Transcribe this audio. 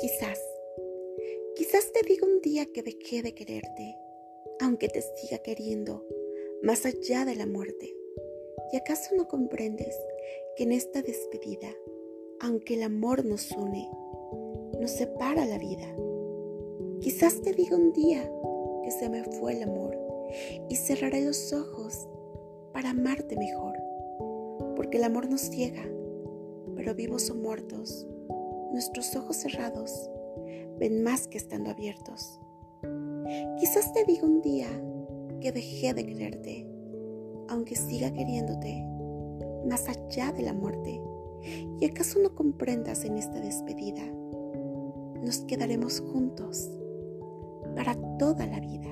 Quizás, quizás te diga un día que dejé de quererte, aunque te siga queriendo, más allá de la muerte. ¿Y acaso no comprendes que en esta despedida, aunque el amor nos une, nos separa la vida? Quizás te diga un día que se me fue el amor y cerraré los ojos para amarte mejor, porque el amor nos ciega, pero vivos o muertos nuestros ojos cerrados ven más que estando abiertos. Quizás te diga un día que dejé de quererte, aunque siga queriéndote, más allá de la muerte. ¿Y acaso no comprendas en esta despedida? Nos quedaremos juntos para toda la vida.